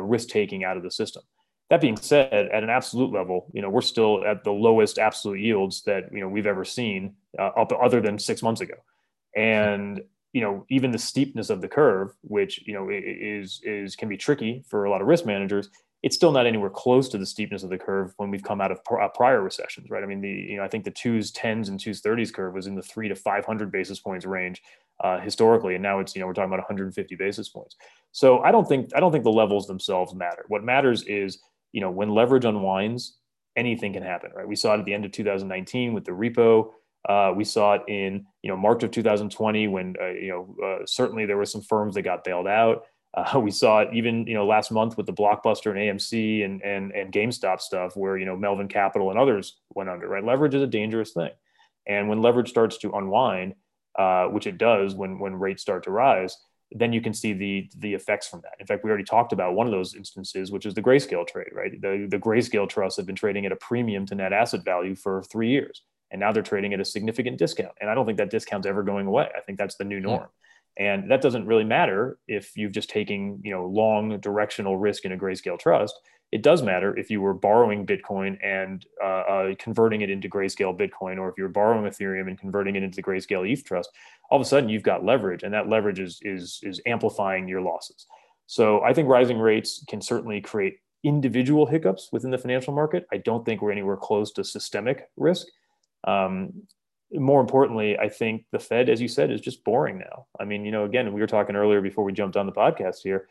risk taking out of the system. That being said, at an absolute level, you know we're still at the lowest absolute yields that you know we've ever seen up other than six months ago, and you know even the steepness of the curve, which you know is is can be tricky for a lot of risk managers, it's still not anywhere close to the steepness of the curve when we've come out of uh, prior recessions, right? I mean, the you know I think the twos, tens, and twos thirties curve was in the three to five hundred basis points range uh, historically, and now it's you know we're talking about 150 basis points. So I don't think I don't think the levels themselves matter. What matters is you know when leverage unwinds, anything can happen, right? We saw it at the end of 2019 with the repo. Uh, we saw it in you know March of 2020 when uh, you know uh, certainly there were some firms that got bailed out. Uh, we saw it even you know last month with the Blockbuster and AMC and and and GameStop stuff, where you know Melvin Capital and others went under. Right, leverage is a dangerous thing, and when leverage starts to unwind, uh, which it does when when rates start to rise, then you can see the the effects from that. In fact, we already talked about one of those instances, which is the grayscale trade. Right, the the grayscale trusts have been trading at a premium to net asset value for three years, and now they're trading at a significant discount. And I don't think that discount's ever going away. I think that's the new norm. Yeah and that doesn't really matter if you've just taken, you know, long directional risk in a grayscale trust. It does matter if you were borrowing Bitcoin and uh, uh, converting it into grayscale Bitcoin, or if you're borrowing Ethereum and converting it into the grayscale ETH trust. All of a sudden, you've got leverage, and that leverage is is is amplifying your losses. So I think rising rates can certainly create individual hiccups within the financial market. I don't think we're anywhere close to systemic risk. Um, more importantly, I think the Fed, as you said, is just boring now. I mean, you know, again, we were talking earlier before we jumped on the podcast here.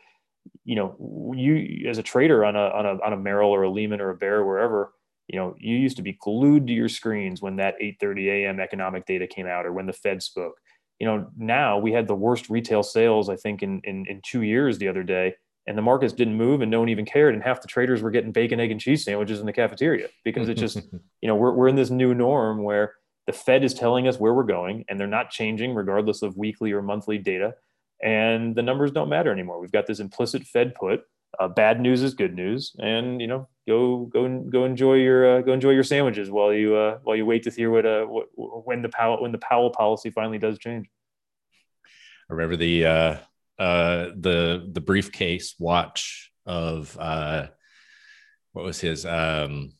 You know, you as a trader on a on a on a Merrill or a Lehman or a Bear, wherever, you know, you used to be glued to your screens when that 8:30 a.m. economic data came out or when the Fed spoke. You know, now we had the worst retail sales, I think, in in, in two years the other day, and the markets didn't move and no one even cared, and half the traders were getting bacon, egg, and cheese sandwiches in the cafeteria because it just, you know, we're we're in this new norm where the Fed is telling us where we're going, and they're not changing regardless of weekly or monthly data. And the numbers don't matter anymore. We've got this implicit Fed put. Uh, bad news is good news, and you know, go go go enjoy your uh, go enjoy your sandwiches while you uh, while you wait to hear what, uh, what when the Powell when the Powell policy finally does change. I remember the uh, uh, the the briefcase watch of uh, what was his um,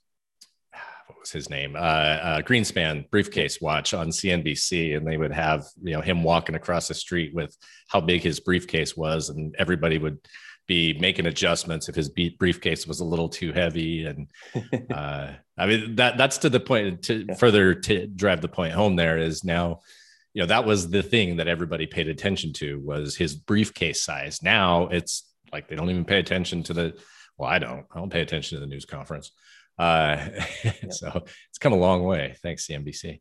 was his name? Uh, uh, Greenspan briefcase watch on CNBC, and they would have you know him walking across the street with how big his briefcase was, and everybody would be making adjustments if his briefcase was a little too heavy. And uh, I mean that that's to the point to yeah. further to drive the point home. There is now, you know, that was the thing that everybody paid attention to was his briefcase size. Now it's like they don't even pay attention to the. Well, I don't. I don't pay attention to the news conference. Uh, yep. So it's come a long way. Thanks, CNBC.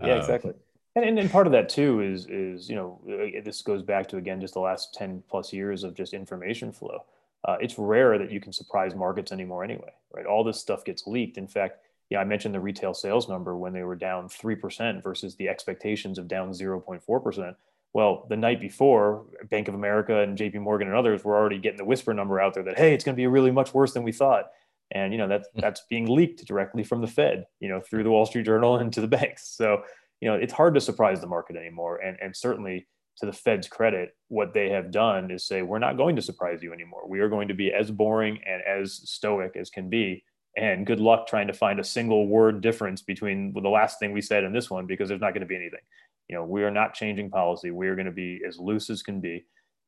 Yeah, uh, exactly. And, and, and part of that too is is you know uh, this goes back to again just the last ten plus years of just information flow. Uh, it's rare that you can surprise markets anymore anyway, right? All this stuff gets leaked. In fact, yeah, I mentioned the retail sales number when they were down three percent versus the expectations of down zero point four percent. Well, the night before, Bank of America and J.P. Morgan and others were already getting the whisper number out there that hey, it's going to be really much worse than we thought and you know that's hmm. that's being leaked directly from the Fed, you know, through the Wall Street Journal and to the banks. So you know it's hard to surprise the market anymore, and and certainly to the Fed's credit, what they have done is say we're not going to surprise you anymore. We are going to be as boring and as stoic as can be. And good luck trying to find a single word difference between the last thing we said and this one because there's not going to be anything. You know, we are not changing policy. We are going to be as loose as can be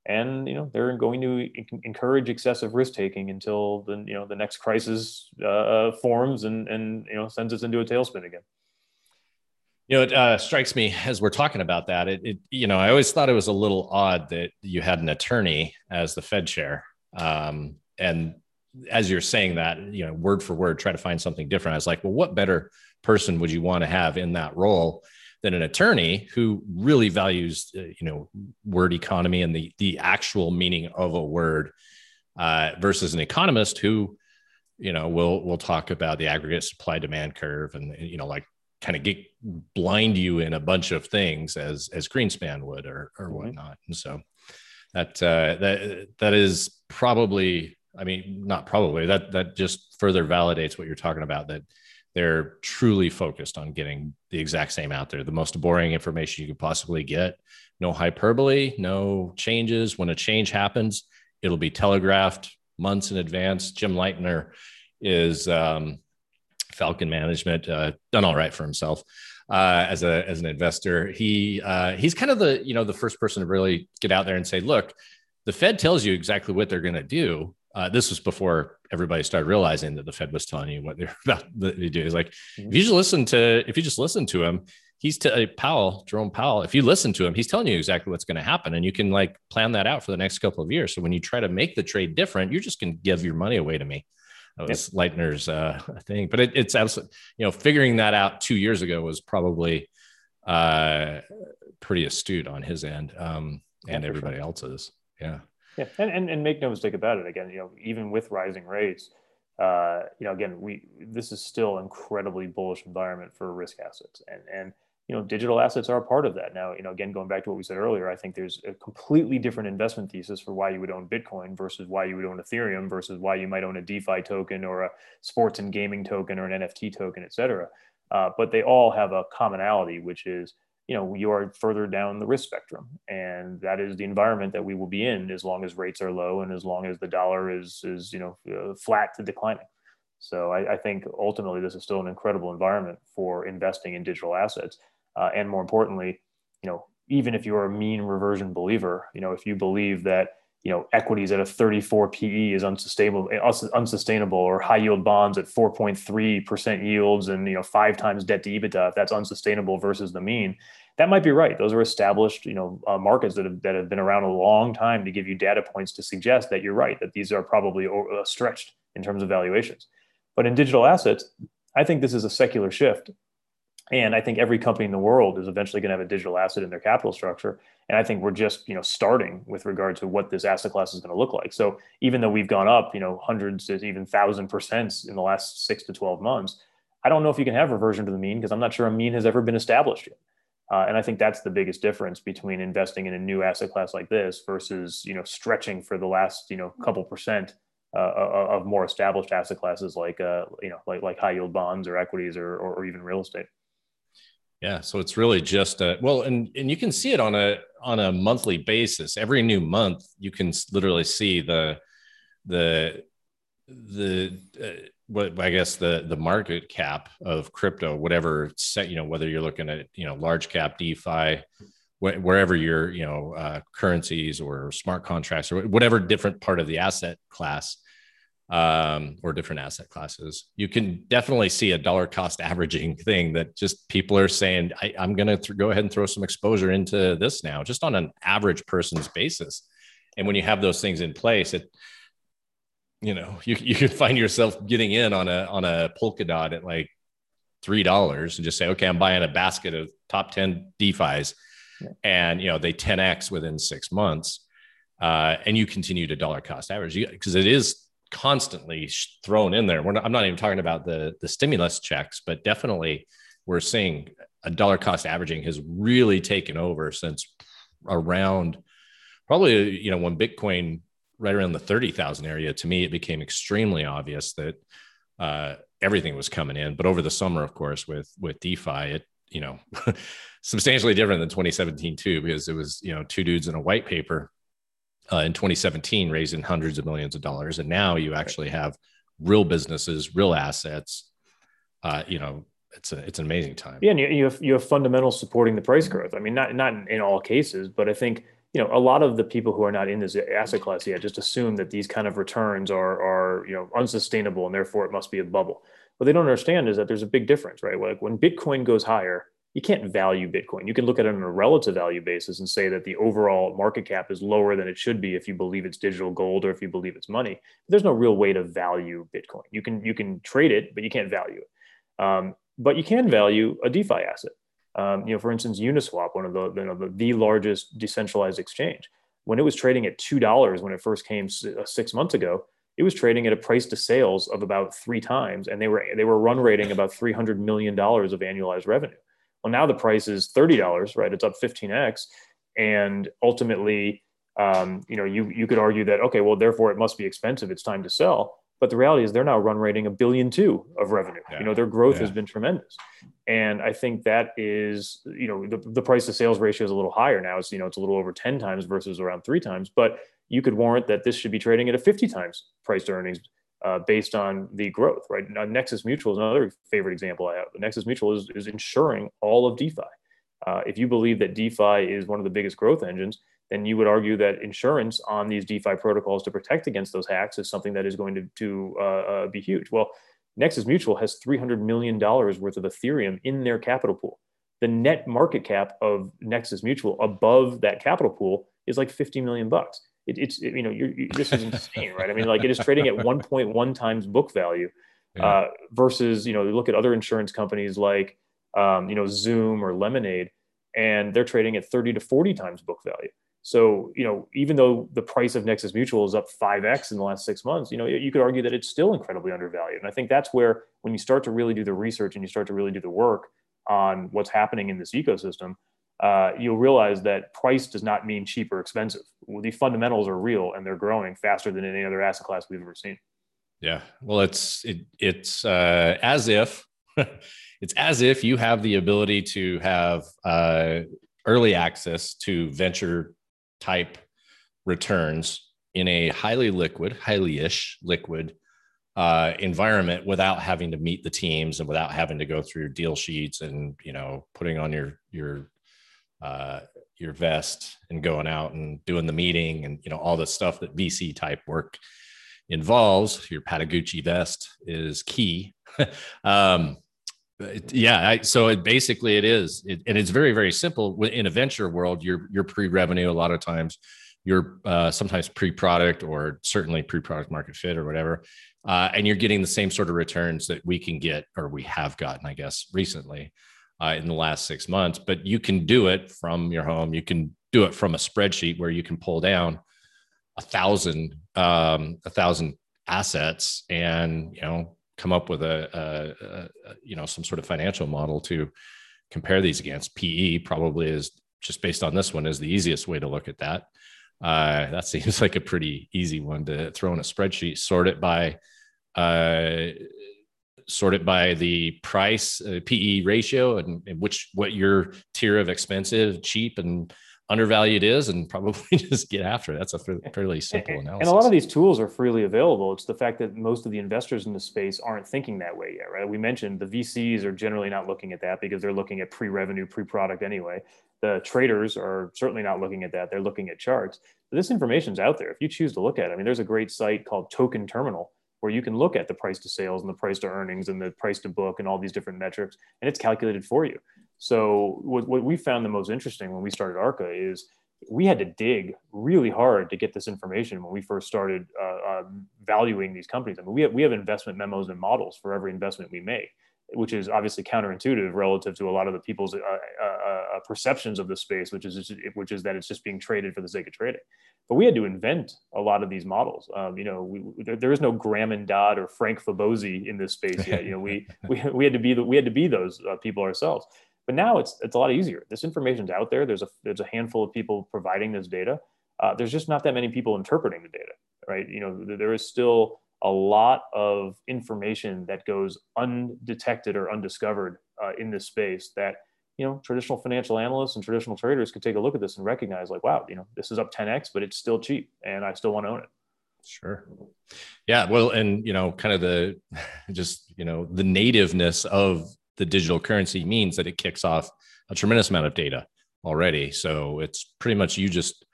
and you know they're going to encourage excessive risk taking until the you know the next crisis uh, uh, forms and and you know sends us into a tailspin again. You know, it uh, strikes me as we're talking about that. It, it, you know, I always thought it was a little odd that you had an attorney as the Fed chair, um, and as you're saying that, you know, word for word, try to find something different. I was like, well, what better person would you want to have in that role? Than an attorney who really values uh, you know word economy and the the actual meaning of a word uh, versus an economist who you know will will talk about the aggregate supply demand curve and you know like kind of get blind you in a bunch of things as as Greenspan would or or mm-hmm. whatnot. And so that uh, that that is probably, I mean, not probably that that just further validates what you're talking about. That they're truly focused on getting the exact same out there, the most boring information you could possibly get. No hyperbole, no changes. When a change happens, it'll be telegraphed months in advance. Jim Leitner is um, Falcon Management, uh, done all right for himself uh, as a as an investor. He uh, he's kind of the you know the first person to really get out there and say, look, the Fed tells you exactly what they're going to do. Uh, this was before everybody started realizing that the Fed was telling you what they're about to do. Is like mm-hmm. if you just listen to if you just listen to him, he's to uh, Powell, Jerome Powell. If you listen to him, he's telling you exactly what's going to happen, and you can like plan that out for the next couple of years. So when you try to make the trade different, you're just going to give your money away to me. That was yep. Leitner's uh, thing, but it, it's absolutely you know figuring that out two years ago was probably uh, pretty astute on his end um, and everybody else's. Yeah. Yeah, and, and and make no mistake about it. Again, you know, even with rising rates, uh, you know, again, we this is still incredibly bullish environment for risk assets, and and you know, digital assets are a part of that. Now, you know, again, going back to what we said earlier, I think there's a completely different investment thesis for why you would own Bitcoin versus why you would own Ethereum versus why you might own a DeFi token or a sports and gaming token or an NFT token, et cetera. Uh, but they all have a commonality, which is, you know, you are further down the risk spectrum, and that is the environment that we will be in as long as rates are low and as long as the dollar is is you know uh, flat to declining. So I, I think ultimately this is still an incredible environment for investing in digital assets uh, and more importantly, you know, even if you're a mean reversion believer, you know, if you believe that you know equities at a 34 PE is unsustainable, unsustainable, or high yield bonds at 4.3 percent yields and you know five times debt to EBITDA, if that's unsustainable versus the mean, that might be right. Those are established, you know, uh, markets that have that have been around a long time to give you data points to suggest that you're right that these are probably uh, stretched in terms of valuations. But in digital assets, I think this is a secular shift and I think every company in the world is eventually going to have a digital asset in their capital structure. And I think we're just, you know, starting with regard to what this asset class is going to look like. So even though we've gone up, you know, hundreds to even thousand percent in the last six to 12 months, I don't know if you can have reversion to the mean because I'm not sure a mean has ever been established yet. Uh, and I think that's the biggest difference between investing in a new asset class like this versus, you know, stretching for the last, you know, couple percent uh, of more established asset classes like, uh, you know, like, like high yield bonds or equities or, or, or even real estate. Yeah, so it's really just a well, and and you can see it on a on a monthly basis. Every new month, you can literally see the the the uh, what I guess the the market cap of crypto, whatever set, you know, whether you're looking at you know large cap DeFi, wh- wherever your you know uh, currencies or smart contracts or whatever different part of the asset class um, or different asset classes, you can definitely see a dollar cost averaging thing that just people are saying, I, am going to th- go ahead and throw some exposure into this now, just on an average person's basis. And when you have those things in place, it, you know, you, you can find yourself getting in on a, on a Polkadot at like $3 and just say, okay, I'm buying a basket of top 10 DeFis and, you know, they 10X within six months. Uh, and you continue to dollar cost average because it is constantly thrown in there. Not, I'm not even talking about the the stimulus checks, but definitely we're seeing a dollar cost averaging has really taken over since around probably you know when Bitcoin right around the thirty thousand area. To me, it became extremely obvious that uh, everything was coming in. But over the summer, of course, with with DeFi, it you know substantially different than 2017 too, because it was you know two dudes in a white paper uh, in 2017 raising hundreds of millions of dollars. And now you actually have real businesses real assets. Uh, you know it's a, it's an amazing time. Yeah and you, you have you have fundamentals supporting the price growth. I mean not not in, in all cases but i think you know a lot of the people who are not in this asset class yet just assume that these kind of returns are are you know unsustainable and therefore it must be a bubble. What they don't understand is that there's a big difference right? Like when bitcoin goes higher you can't value Bitcoin. You can look at it on a relative value basis and say that the overall market cap is lower than it should be if you believe it's digital gold or if you believe it's money. But there's no real way to value Bitcoin. You can you can trade it, but you can't value it. Um, but you can value a DeFi asset. Um, you know, for instance, Uniswap, one of the, you know, the, the largest decentralized exchange, when it was trading at $2 when it first came uh, six months ago, it was trading at a price to sales of about three times, and they were they were run rating about three hundred million dollars of annualized revenue. Well, now the price is thirty dollars, right? It's up fifteen x, and ultimately, um, you know, you you could argue that okay, well, therefore it must be expensive. It's time to sell. But the reality is they're now run rating a billion two of revenue. Yeah. You know, their growth yeah. has been tremendous. And I think that is, you know, the, the price to sales ratio is a little higher now. It's, you know, it's a little over 10 times versus around three times. But you could warrant that this should be trading at a 50 times price to earnings uh, based on the growth, right? Now, Nexus Mutual is another favorite example I have. Nexus Mutual is, is insuring all of DeFi. Uh, if you believe that DeFi is one of the biggest growth engines, then you would argue that insurance on these DeFi protocols to protect against those hacks is something that is going to, to uh, uh, be huge. Well, Nexus Mutual has $300 million worth of Ethereum in their capital pool. The net market cap of Nexus Mutual above that capital pool is like 50 million bucks. It, it's, it, you know, you're, you, this is insane, right? I mean, like it is trading at 1.1 times book value yeah. uh, versus, you know, you look at other insurance companies like, um, you know, Zoom or Lemonade, and they're trading at 30 to 40 times book value. So, you know, even though the price of Nexus Mutual is up 5x in the last six months, you know, you could argue that it's still incredibly undervalued. And I think that's where, when you start to really do the research and you start to really do the work on what's happening in this ecosystem, uh, you'll realize that price does not mean cheap or expensive. Well, the fundamentals are real and they're growing faster than any other asset class we've ever seen. Yeah. Well, it's, it, it's uh, as if, it's as if you have the ability to have uh, early access to venture type returns in a highly liquid, highly ish liquid uh, environment without having to meet the teams and without having to go through deal sheets and you know putting on your your uh, your vest and going out and doing the meeting and you know all the stuff that VC type work involves. Your Patagucci vest is key. um, yeah I, so it basically it is it, and it's very very simple in a venture world you're you're pre-revenue a lot of times you're uh, sometimes pre-product or certainly pre-product market fit or whatever uh, and you're getting the same sort of returns that we can get or we have gotten i guess recently uh, in the last six months but you can do it from your home you can do it from a spreadsheet where you can pull down a thousand um, a thousand assets and you know come up with a, a, a, you know some sort of financial model to compare these against. PE probably is just based on this one is the easiest way to look at that. Uh, that seems like a pretty easy one to throw in a spreadsheet. Sort it by uh, sort it by the price uh, PE ratio and, and, which what your tier of expensive, cheap, and undervalued is and probably just get after it. That's a fairly simple analysis. And a lot of these tools are freely available. It's the fact that most of the investors in the space aren't thinking that way yet, right? We mentioned the VCs are generally not looking at that because they're looking at pre-revenue, pre-product anyway. The traders are certainly not looking at that. They're looking at charts. But this information's out there if you choose to look at it. I mean, there's a great site called Token Terminal where you can look at the price to sales and the price to earnings and the price to book and all these different metrics, and it's calculated for you. So what, what we found the most interesting when we started Arca is we had to dig really hard to get this information when we first started uh, uh, valuing these companies. I mean, we have, we have investment memos and models for every investment we make, which is obviously counterintuitive relative to a lot of the people's uh, uh, uh perceptions of the space, which is which is that it's just being traded for the sake of trading. But we had to invent a lot of these models. Um, you know, we, there, there is no Graham and Dodd or Frank Fabozzi in this space yet. You know, we we, we had to be the, we had to be those uh, people ourselves. But now it's it's a lot easier. This information's out there. There's a there's a handful of people providing this data. Uh, there's just not that many people interpreting the data, right? You know, there is still a lot of information that goes undetected or undiscovered uh, in this space that you know traditional financial analysts and traditional traders could take a look at this and recognize like wow you know this is up 10x but it's still cheap and i still want to own it sure yeah well and you know kind of the just you know the nativeness of the digital currency means that it kicks off a tremendous amount of data already. So it's pretty much you just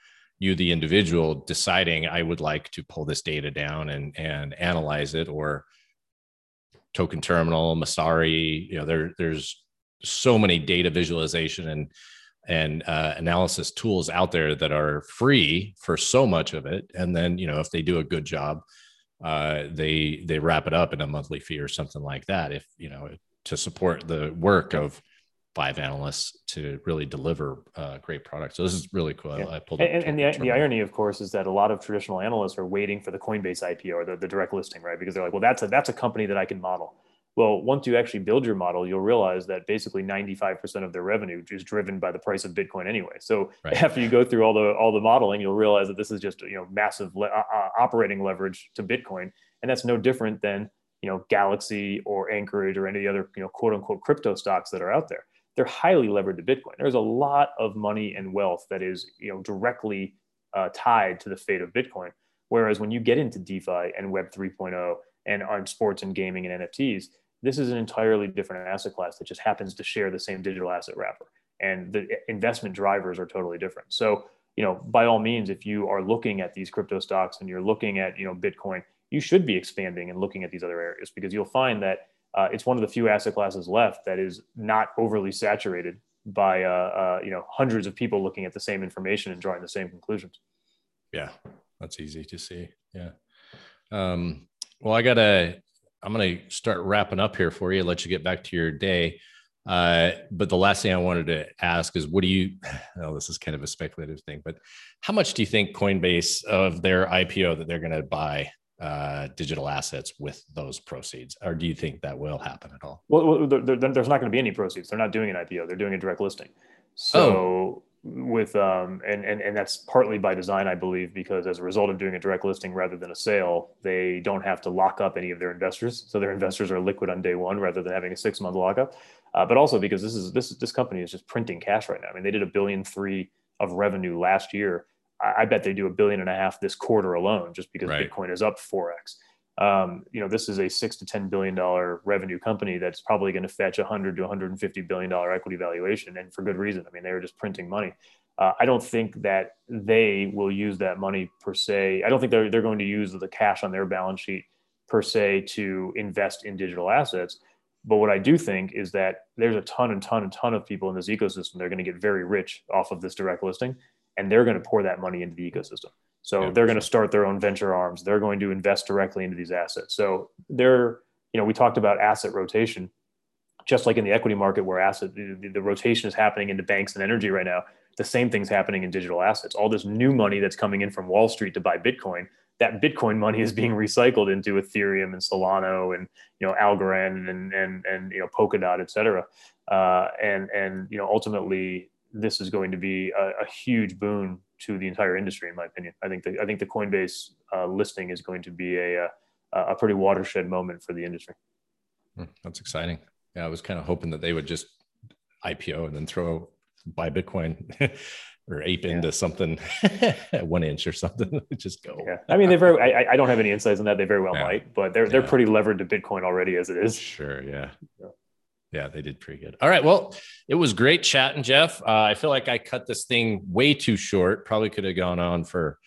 you the individual deciding I would like to pull this data down and and analyze it or token terminal, Messari you know, there there's so many data visualization and and uh, analysis tools out there that are free for so much of it. And then, you know, if they do a good job, uh, they they wrap it up in a monthly fee or something like that. If you know, to support the work of five analysts to really deliver uh, great products. So this is really cool. Yeah. I pulled and, and the, the irony, of course, is that a lot of traditional analysts are waiting for the Coinbase IPO or the, the direct listing, right? Because they're like, well, that's a that's a company that I can model. Well, once you actually build your model, you'll realize that basically 95% of their revenue is driven by the price of Bitcoin anyway. So right. after you go through all the all the modeling, you'll realize that this is just you know massive le- uh, uh operating leverage to Bitcoin, and that's no different than you know Galaxy or Anchorage or any other you know quote unquote crypto stocks that are out there. They're highly levered to Bitcoin. There's a lot of money and wealth that is you know directly uh, tied to the fate of Bitcoin. Whereas when you get into DeFi and Web 3.0 and on sports and gaming and NFTs, this is an entirely different asset class that just happens to share the same digital asset wrapper. And the investment drivers are totally different. So, you know, by all means, if you are looking at these crypto stocks and you're looking at, you know, Bitcoin, you should be expanding and looking at these other areas because you'll find that uh, it's one of the few asset classes left that is not overly saturated by, uh, uh, you know, hundreds of people looking at the same information and drawing the same conclusions. Yeah, that's easy to see. Yeah. Um, well, I got to I'm to start wrapping up here for you, let you get back to your day. Uh, but the last thing I wanted to ask is what do you, oh, this is kind of a speculative thing, but how much do you think Coinbase of their IPO that they're going to buy uh, digital assets with those proceeds? Or do you think that will happen at all? Well, there, there, there's not going to be any proceeds. They're not doing an IPO, they're doing a direct listing. So, oh with um, and, and and that's partly by design i believe because as a result of doing a direct listing rather than a sale they don't have to lock up any of their investors so their investors are liquid on day one rather than having a six month lockup uh, but also because this is this this company is just printing cash right now i mean they did a billion three of revenue last year I, bet they do a billion and a half this quarter alone just because right. bitcoin is up 4x um, you know, this is a six to ten billion dollar revenue company that's probably going to fetch a hundred to 150 billion dollar equity valuation, and for good reason. I mean, they were just printing money. Uh, I don't think that they will use that money per se. I don't think they're they're going to use the cash on their balance sheet per se to invest in digital assets. But what I do think is that there's a ton and ton and ton of people in this ecosystem. They're going to get very rich off of this direct listing, and they're going to pour that money into the ecosystem. So yeah, they're going to start their own venture arms. They're going to invest directly into these assets. So they're, you know, we talked about asset rotation, just like in the equity market where asset the, the rotation is happening into banks and energy right now. The same thing's happening in digital assets. All this new money that's coming in from Wall Street to buy Bitcoin, that Bitcoin money is being recycled into Ethereum and Solana and you know Algorand and and and you know Polkadot, et cetera. Uh, and and you know ultimately this is going to be a, a huge boon to the entire industry, in my opinion. I think the I think the Coinbase uh, listing is going to be a, a, a pretty watershed moment for the industry. Hmm, that's exciting. Yeah, I was kind of hoping that they would just IPO and then throw buy Bitcoin or ape yeah. into something 1inch or something. just go. Yeah, I mean they very. I, I don't have any insights on that. They very well yeah. might, but they're they're pretty levered to Bitcoin already as it is. Sure. Yeah. Yeah. They did pretty good. All right. Well, it was great chatting, Jeff. Uh, I feel like I cut this thing way too short. Probably could have gone on for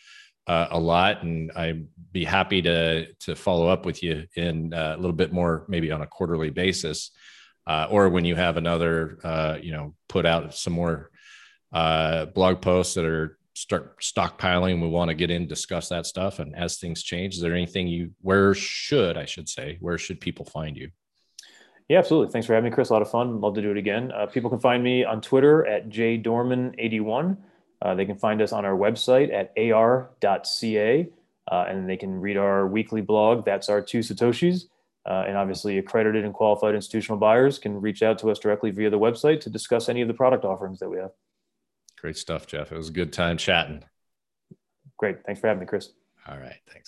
uh, a lot, and I'd be happy to to follow up with you in uh, a little bit more, maybe on a quarterly basis, uh, or when you have another, uh, you know, put out some more uh, blog posts that are start stockpiling. We want to get in, discuss that stuff, and as things change, is there anything you where should I should say where should people find you? Yeah, absolutely. Thanks for having me, Chris. A lot of fun. Love to do it again. Uh, people can find me on Twitter at jdorman81. Uh, they can find us on our website at ar.ca, uh, and they can read our weekly blog. That's our two Satoshis. Uh, and obviously, accredited and qualified institutional buyers can reach out to us directly via the website to discuss any of the product offerings that we have. Great stuff, Jeff. It was a good time chatting. Great. Thanks for having me, Chris. All right. Thanks.